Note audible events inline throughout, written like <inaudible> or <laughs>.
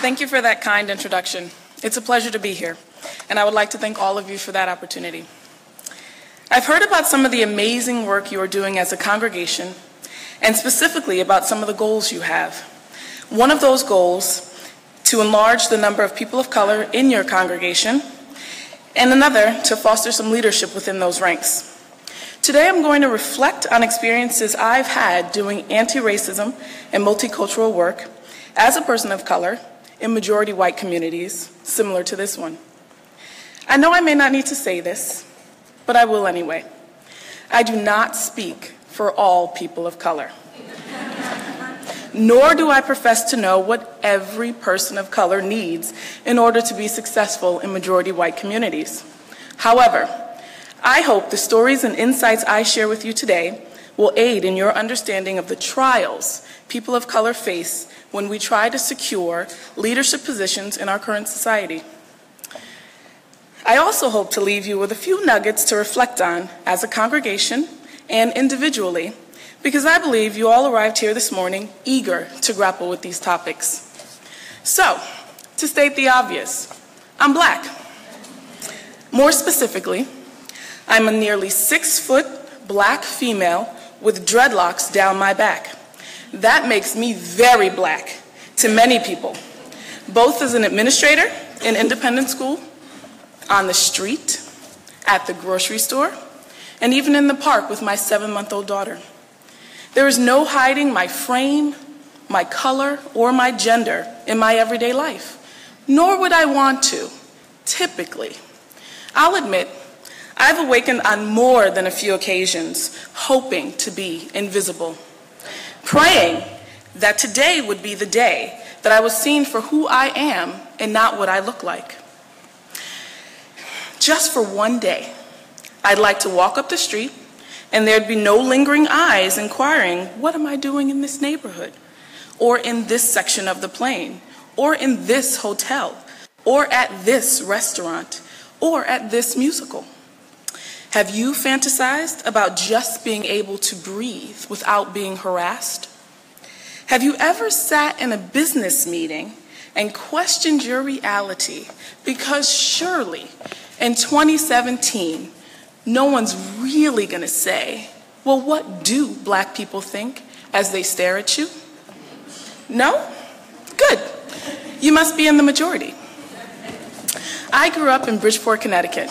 Thank you for that kind introduction. It's a pleasure to be here, and I would like to thank all of you for that opportunity. I've heard about some of the amazing work you are doing as a congregation, and specifically about some of the goals you have. One of those goals, to enlarge the number of people of color in your congregation, and another, to foster some leadership within those ranks. Today I'm going to reflect on experiences I've had doing anti-racism and multicultural work as a person of color in majority white communities similar to this one. I know I may not need to say this, but I will anyway. I do not speak for all people of color. Nor do I profess to know what every person of color needs in order to be successful in majority white communities. However, I hope the stories and insights I share with you today will aid in your understanding of the trials people of color face when we try to secure leadership positions in our current society. I also hope to leave you with a few nuggets to reflect on as a congregation and individually, because I believe you all arrived here this morning eager to grapple with these topics. So, to state the obvious, I'm black. More specifically, I'm a nearly six foot black female with dreadlocks down my back. That makes me very black to many people, both as an administrator in independent school, on the street, at the grocery store, and even in the park with my seven month old daughter. There is no hiding my frame, my color, or my gender in my everyday life, nor would I want to, typically. I'll admit, I've awakened on more than a few occasions, hoping to be invisible praying that today would be the day that I was seen for who I am and not what I look like. Just for one day, I'd like to walk up the street and there'd be no lingering eyes inquiring, What am I doing in this neighborhood? Or in this section of the plane? Or in this hotel? Or at this restaurant? Or at this musical? Have you fantasized about just being able to breathe without being harassed? Have you ever sat in a business meeting and questioned your reality because surely in 2017, no one's really going to say, well, what do black people think as they stare at you? No? Good. You must be in the majority. I grew up in Bridgeport, Connecticut.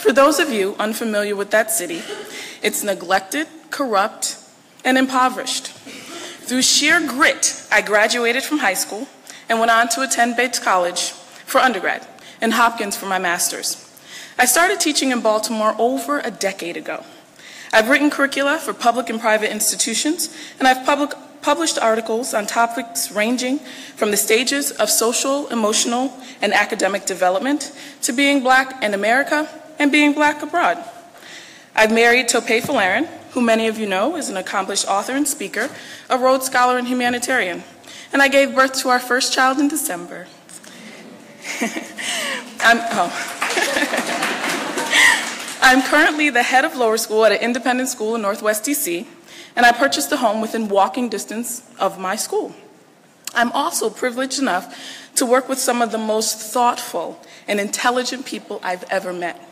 For those of you unfamiliar with that city, it's neglected, corrupt, and impoverished. Through sheer grit, I graduated from high school and went on to attend Bates College for undergrad and Hopkins for my master's. I started teaching in Baltimore over a decade ago. I've written curricula for public and private institutions, and I've public, published articles on topics ranging from the stages of social, emotional, and academic development to being black in America and being black abroad. I've married Tope Folarin, who many of you know is an accomplished author and speaker, a Rhodes Scholar and humanitarian. And I gave birth to our first child in December. <laughs> I'm, oh. <laughs> I'm currently the head of lower school at an independent school in Northwest DC, and I purchased a home within walking distance of my school. I'm also privileged enough to work with some of the most thoughtful and intelligent people I've ever met.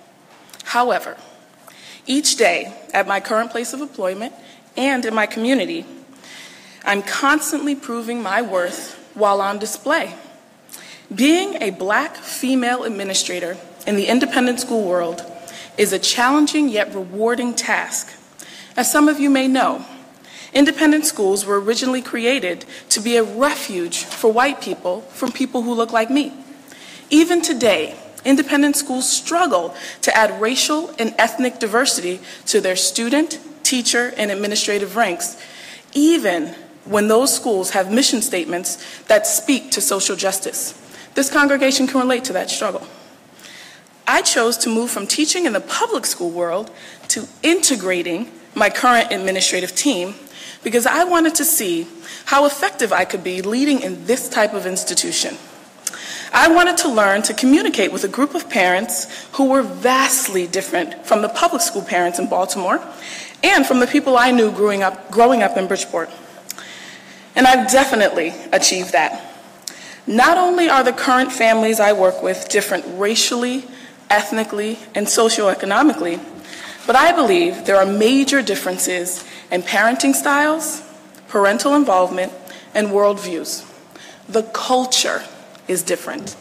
However, each day at my current place of employment and in my community, I'm constantly proving my worth while on display. Being a black female administrator in the independent school world is a challenging yet rewarding task. As some of you may know, independent schools were originally created to be a refuge for white people from people who look like me. Even today, independent schools struggle to add racial and ethnic diversity to their student, teacher, and administrative ranks, even when those schools have mission statements that speak to social justice. This congregation can relate to that struggle. I chose to move from teaching in the public school world to integrating my current administrative team because I wanted to see how effective I could be leading in this type of institution. I wanted to learn to communicate with a group of parents who were vastly different from the public school parents in Baltimore and from the people I knew growing up, growing up in Bridgeport. And I've definitely achieved that. Not only are the current families I work with different racially, ethnically, and socioeconomically, but I believe there are major differences in parenting styles, parental involvement, and worldviews. The culture is different.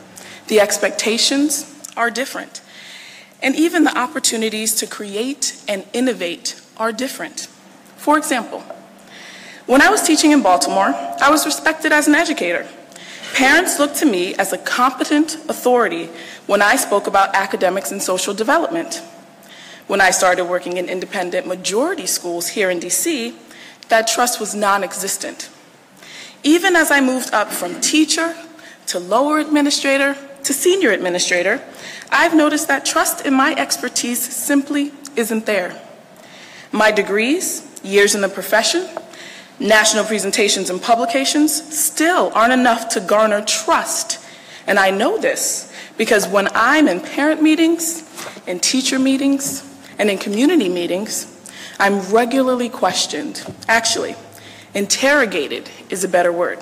The expectations are different. And even the opportunities to create and innovate are different. For example, when I was teaching in Baltimore, I was respected as an educator. Parents looked to me as a competent authority when I spoke about academics and social development. When I started working in independent majority schools here in DC, that trust was non existent. Even as I moved up from teacher to lower administrator to senior administrator, I've noticed that trust in my expertise simply isn't there. My degrees, years in the profession, national presentations and publications still aren't enough to garner trust. And I know this because when I'm in parent meetings, in teacher meetings, and in community meetings, I'm regularly questioned. Actually, interrogated is a better word.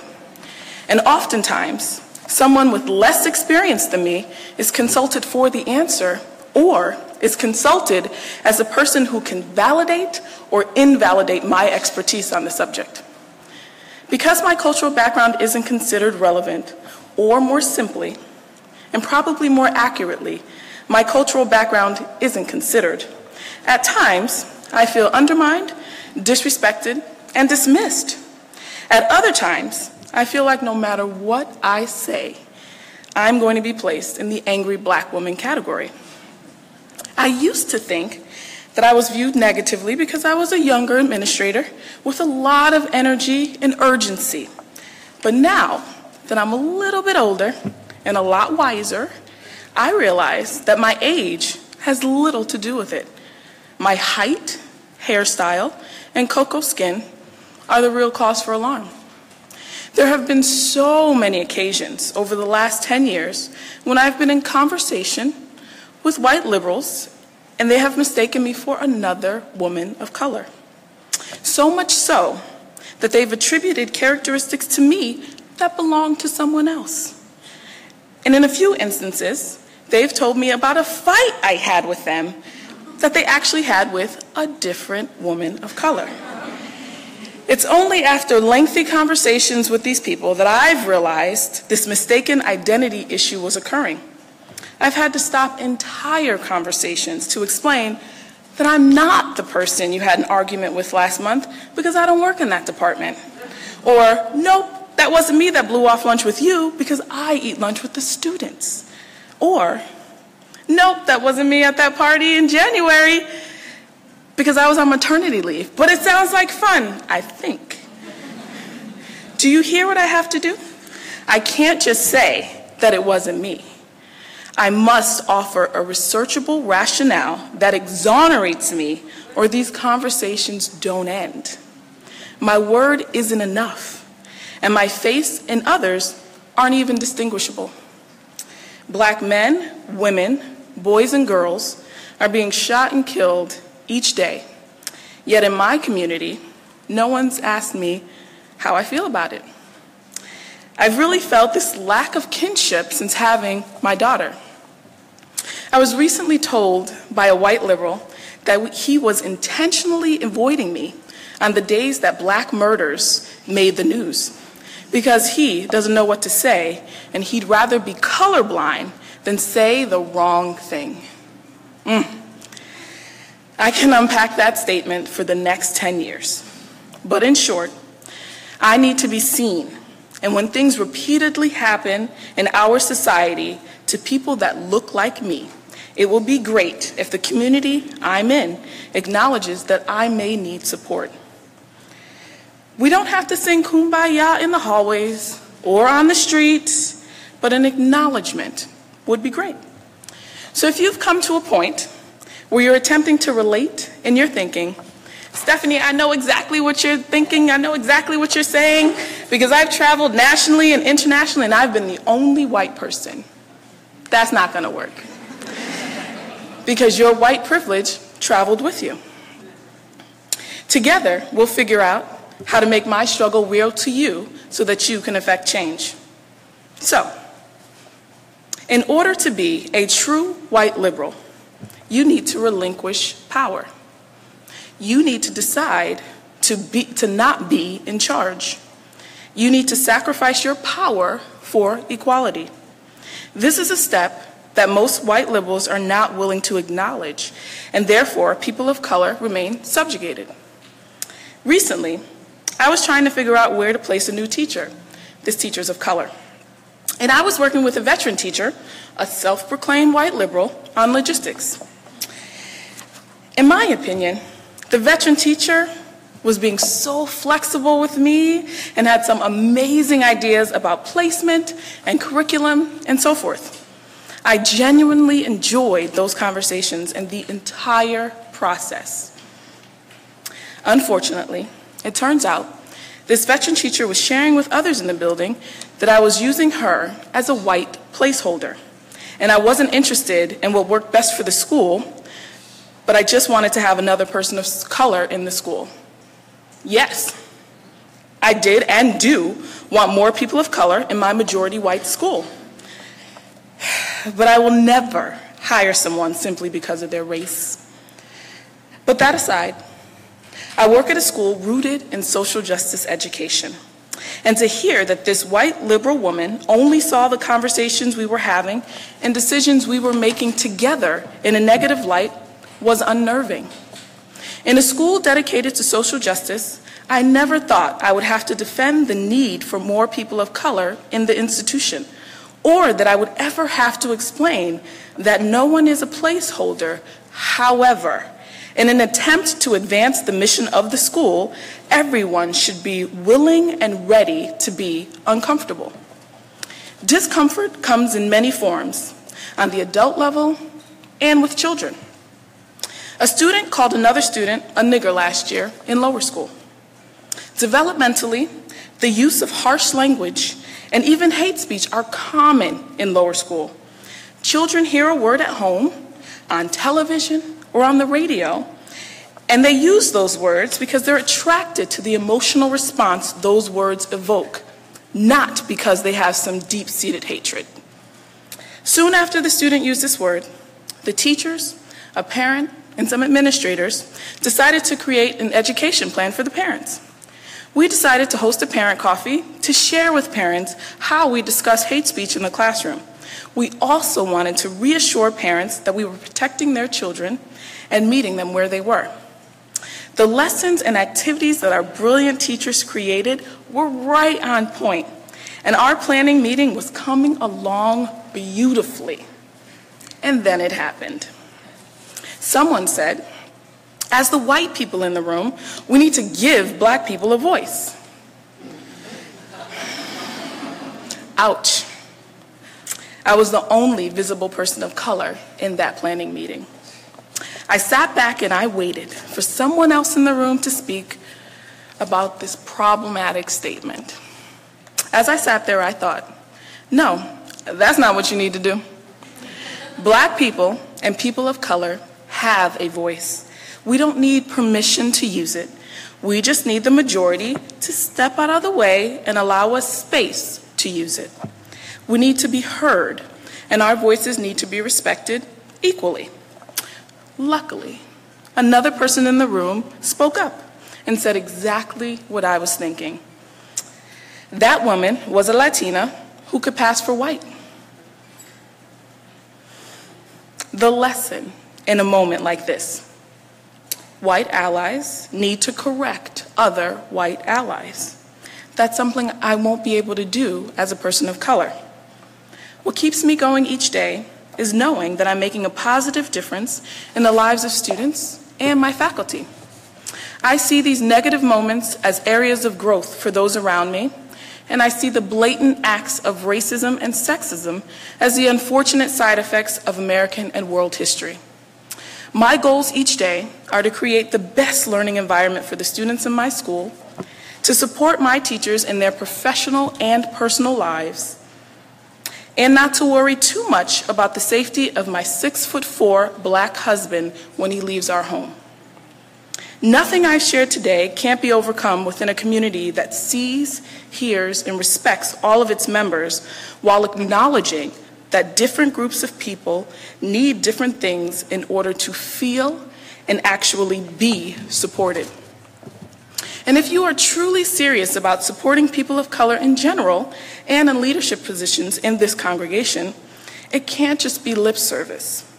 And oftentimes, someone with less experience than me is consulted for the answer or is consulted as a person who can validate or invalidate my expertise on the subject. Because my cultural background isn't considered relevant, or more simply, and probably more accurately, my cultural background isn't considered, at times I feel undermined, disrespected, and dismissed. At other times, I feel like no matter what I say, I'm going to be placed in the angry black woman category. I used to think that I was viewed negatively because I was a younger administrator with a lot of energy and urgency. But now that I'm a little bit older and a lot wiser, I realize that my age has little to do with it. My height, hairstyle, and cocoa skin are the real cause for alarm. There have been so many occasions over the last 10 years when I've been in conversation with white liberals and they have mistaken me for another woman of color. So much so that they've attributed characteristics to me that belong to someone else. And in a few instances, they've told me about a fight I had with them that they actually had with a different woman of color. It's only after lengthy conversations with these people that I've realized this mistaken identity issue was occurring. I've had to stop entire conversations to explain that I'm not the person you had an argument with last month because I don't work in that department. Or, nope, that wasn't me that blew off lunch with you because I eat lunch with the students. Or, nope, that wasn't me at that party in January because I was on maternity leave. But it sounds like fun, I think. Do you hear what I have to do? I can't just say that it wasn't me. I must offer a researchable rationale that exonerates me, or these conversations don't end. My word isn't enough, and my face and others aren't even distinguishable. Black men, women, boys, and girls are being shot and killed each day. Yet in my community, no one's asked me how I feel about it. I've really felt this lack of kinship since having my daughter. I was recently told by a white liberal that he was intentionally avoiding me on the days that black murders made the news because he doesn't know what to say and he'd rather be colorblind than say the wrong thing. Mm. I can unpack that statement for the next 10 years. But in short, I need to be seen. And when things repeatedly happen in our society to people that look like me, it will be great if the community I'm in acknowledges that I may need support. We don't have to sing kumbaya in the hallways or on the streets, but an acknowledgement would be great. So if you've come to a point where you're attempting to relate in your thinking, Stephanie, I know exactly what you're thinking. I know exactly what you're saying because I've traveled nationally and internationally and I've been the only white person. That's not going to work because your white privilege traveled with you. Together, we'll figure out how to make my struggle real to you so that you can affect change. So, in order to be a true white liberal, you need to relinquish power. You need to decide to, be, to not be in charge. You need to sacrifice your power for equality. This is a step that most white liberals are not willing to acknowledge, and therefore people of color remain subjugated. Recently, I was trying to figure out where to place a new teacher. This teacher's of color. And I was working with a veteran teacher, a self proclaimed white liberal, on logistics. In my opinion, the veteran teacher was being so flexible with me and had some amazing ideas about placement and curriculum and so forth. I genuinely enjoyed those conversations and the entire process. Unfortunately, it turns out this veteran teacher was sharing with others in the building that I was using her as a white placeholder. And I wasn't interested in what worked best for the school, but I just wanted to have another person of color in the school. Yes, I did and do want more people of color in my majority white school. But I will never hire someone simply because of their race. But that aside, I work at a school rooted in social justice education. And to hear that this white liberal woman only saw the conversations we were having and decisions we were making together in a negative light was unnerving. In a school dedicated to social justice, I never thought I would have to defend the need for more people of color in the institution, or that I would ever have to explain that no one is a placeholder. However, in an attempt to advance the mission of the school, everyone should be willing and ready to be uncomfortable. Discomfort comes in many forms, on the adult level and with children. A student called another student a nigger last year in lower school. Developmentally, the use of harsh language and even hate speech are common in lower school. Children hear a word at home, on television, or on the radio. And they use those words because they're attracted to the emotional response those words evoke, not because they have some deep seated hatred. Soon after the student used this word, the teachers, a parent, and some administrators decided to create an education plan for the parents. We decided to host a parent coffee to share with parents how we discuss hate speech in the classroom. We also wanted to reassure parents that we were protecting their children and meeting them where they were. The lessons and activities that our brilliant teachers created were right on point, and our planning meeting was coming along beautifully. And then it happened. Someone said, as the white people in the room, we need to give black people a voice. Ouch. I was the only visible person of color in that planning meeting. I sat back and I waited for someone else in the room to speak about this problematic statement. As I sat there, I thought, no, that's not what you need to do. Black people and people of color have a voice. We don't need permission to use it. We just need the majority to step out of the way and allow us space to use it. We need to be heard, and our voices need to be respected equally. Luckily, another person in the room spoke up and said exactly what I was thinking. That woman was a Latina who could pass for white. The lesson in a moment like this white allies need to correct other white allies. That's something I won't be able to do as a person of color. What keeps me going each day is knowing that I'm making a positive difference in the lives of students and my faculty. I see these negative moments as areas of growth for those around me, and I see the blatant acts of racism and sexism as the unfortunate side effects of American and world history. My goals each day are to create the best learning environment for the students in my school, to support my teachers in their professional and personal lives, and not to worry too much about the safety of my six foot four black husband when he leaves our home. Nothing I've shared today can't be overcome within a community that sees, hears, and respects all of its members while acknowledging that different groups of people need different things in order to feel and actually be supported. And if you are truly serious about supporting people of color in general and in leadership positions in this congregation, it can't just be lip service.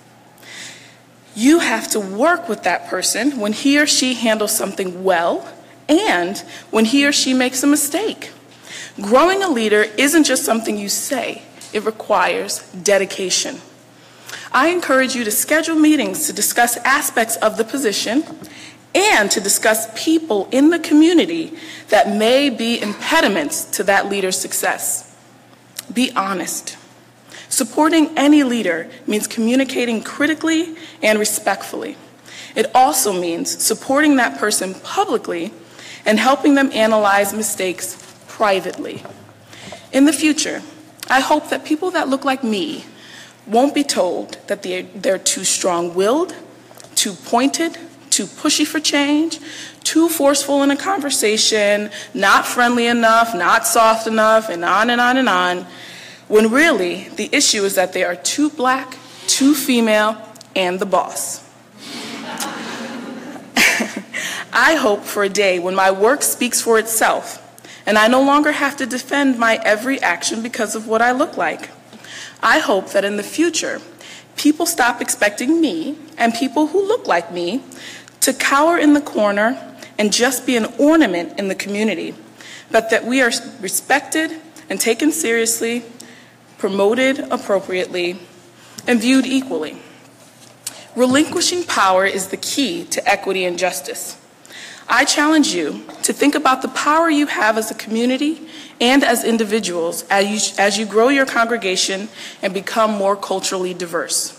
You have to work with that person when he or she handles something well and when he or she makes a mistake. Growing a leader isn't just something you say, it requires dedication. I encourage you to schedule meetings to discuss aspects of the position and to discuss people in the community that may be impediments to that leader's success. Be honest. Supporting any leader means communicating critically and respectfully. It also means supporting that person publicly and helping them analyze mistakes privately. In the future, I hope that people that look like me won't be told that they're, too strong willed, too pointed, too pushy for change, too forceful in a conversation, not friendly enough, not soft enough, and on and on and on, when really the issue is that they are too black, too female, and the boss. <laughs> I hope for a day when my work speaks for itself and I no longer have to defend my every action because of what I look like. I hope that in the future, people stop expecting me and people who look like me to cower in the corner and just be an ornament in the community, but that we are respected and taken seriously, promoted appropriately, and viewed equally. Relinquishing power is the key to equity and justice. I challenge you to think about the power you have as a community and as individuals as you, as you grow your congregation and become more culturally diverse.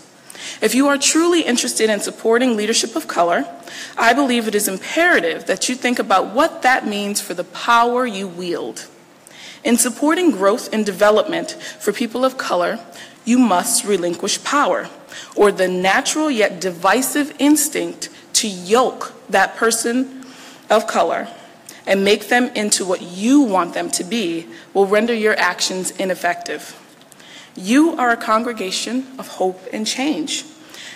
If you are truly interested in supporting leadership of color, I believe it is imperative that you think about what that means for the power you wield. In supporting growth and development for people of color, you must relinquish power, or the natural yet divisive instinct to yoke that person of color and make them into what you want them to be will render your actions ineffective. You are a congregation of hope and change.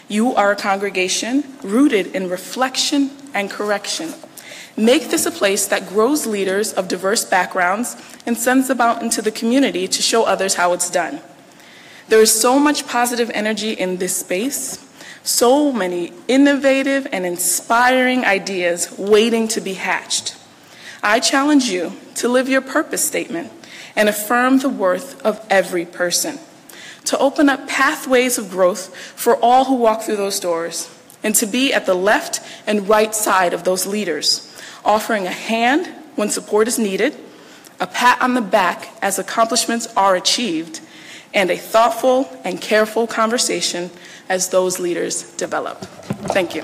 You are a congregation rooted in reflection and correction. Make this a place that grows leaders of diverse backgrounds and sends them out into the community to show others how it's done. There is so much positive energy in this space, so many innovative and inspiring ideas waiting to be hatched. I challenge you to live your purpose statement and affirm the worth of every person, to open up pathways of growth for all who walk through those doors, and to be at the left and right side of those leaders, offering a hand when support is needed, a pat on the back as accomplishments are achieved, and a thoughtful and careful conversation as those leaders develop. Thank you.